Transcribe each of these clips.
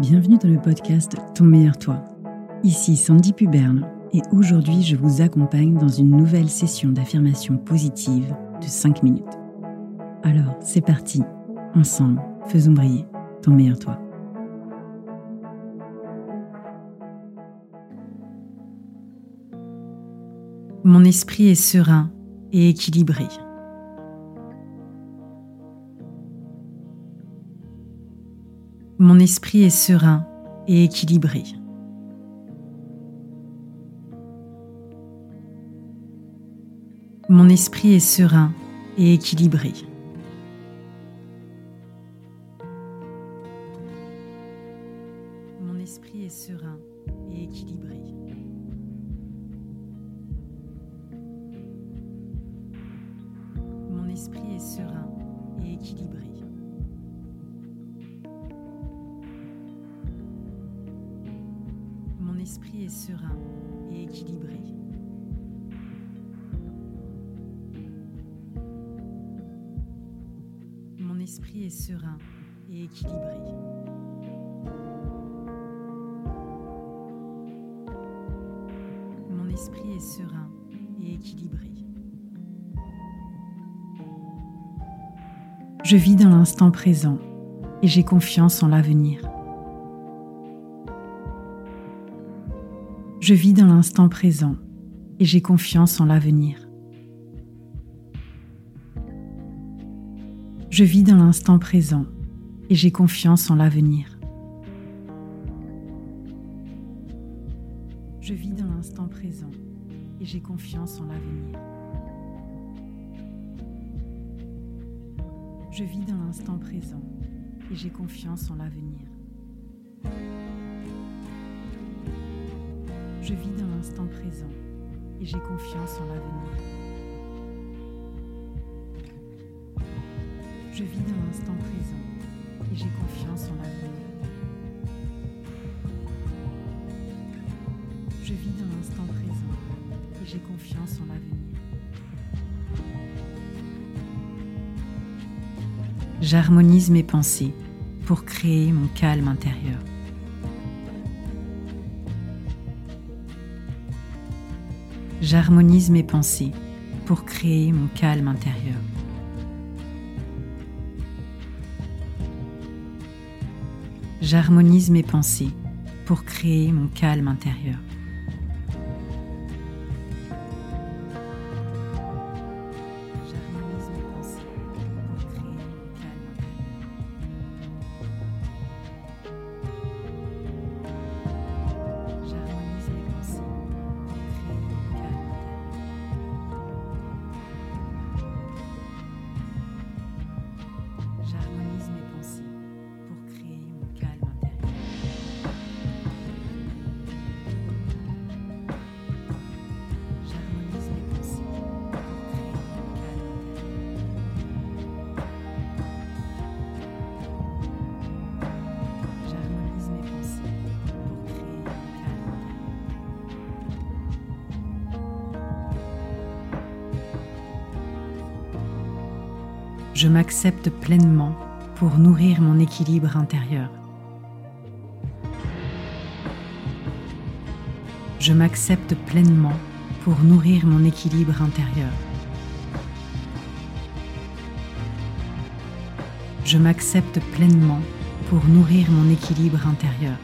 Bienvenue dans le podcast Ton meilleur toi. Ici Sandy Puberne et aujourd'hui je vous accompagne dans une nouvelle session d'affirmation positive de 5 minutes. Alors c'est parti, ensemble, faisons briller ton meilleur toi. Mon esprit est serein Mon esprit est serein et équilibré. Mon esprit est serein et équilibré. Mon esprit est serein et équilibré. Mon esprit est serein et équilibré. Mon esprit est serein et équilibré. Mon esprit est serein et équilibré. Je vis dans l'instant présent et j'ai confiance en l'avenir. Je vis dans l'instant présent et j'ai confiance en l'avenir. Je vis dans l'instant présent et j'ai confiance en l'avenir. Je vis dans l'instant présent et j'ai confiance en l'avenir. Je vis dans l'instant présent et j'ai confiance en l'avenir. Je vis dans l'instant présent et j'ai confiance en l'avenir. Je vis dans l'instant présent et j'ai confiance en l'avenir. Je vis dans l'instant présent et j'ai confiance en l'avenir. J'harmonise mes pensées pour créer mon calme intérieur. J'harmonise mes pensées pour créer mon calme intérieur. J'harmonise mes pensées pour créer mon calme intérieur. Je m'accepte pleinement pour nourrir mon équilibre intérieur. Je m'accepte pleinement pour nourrir mon équilibre intérieur. Je m'accepte pleinement pour nourrir mon équilibre intérieur.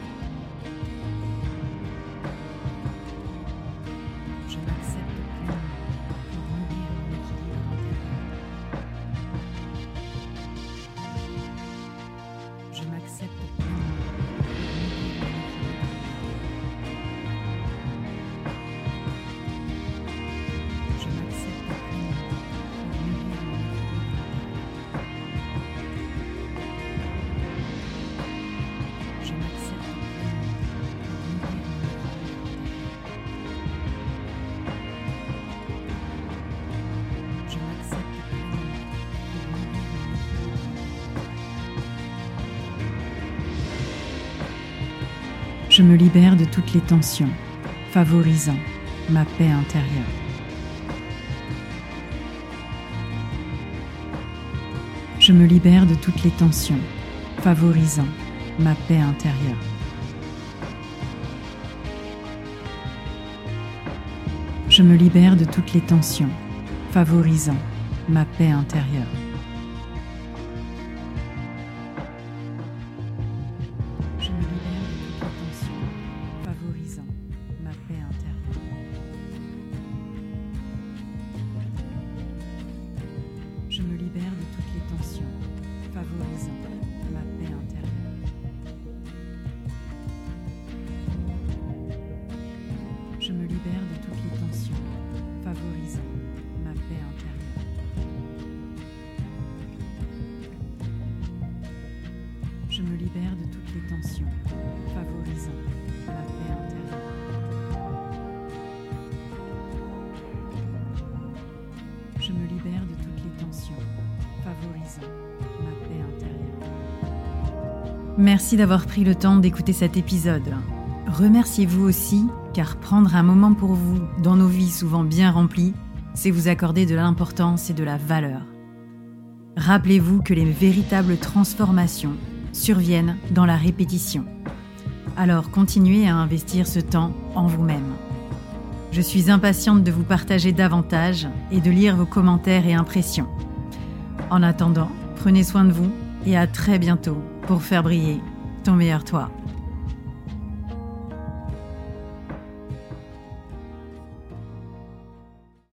je me libère de toutes les tensions, favorisant ma paix intérieure. Je me libère de toutes les tensions, favorisant ma paix intérieure. Je me libère de toutes les tensions, favorisant ma paix intérieure. Favorisant ma paix intérieure. Je me libère de toutes les tensions, favorisant ma paix intérieure. Je me libère de toutes les tensions, favorisant ma paix intérieure. Merci d'avoir pris le temps d'écouter cet épisode. Remerciez-vous aussi, car prendre un moment pour vous dans nos vies souvent bien remplies, c'est vous accorder de l'importance et de la valeur. Rappelez-vous que les véritables transformations surviennent dans la répétition. Alors continuez à investir ce temps en vous-même. Je suis impatiente de vous partager davantage et de lire vos commentaires et impressions. En attendant, prenez soin de vous et à très bientôt pour faire briller ton meilleur toi.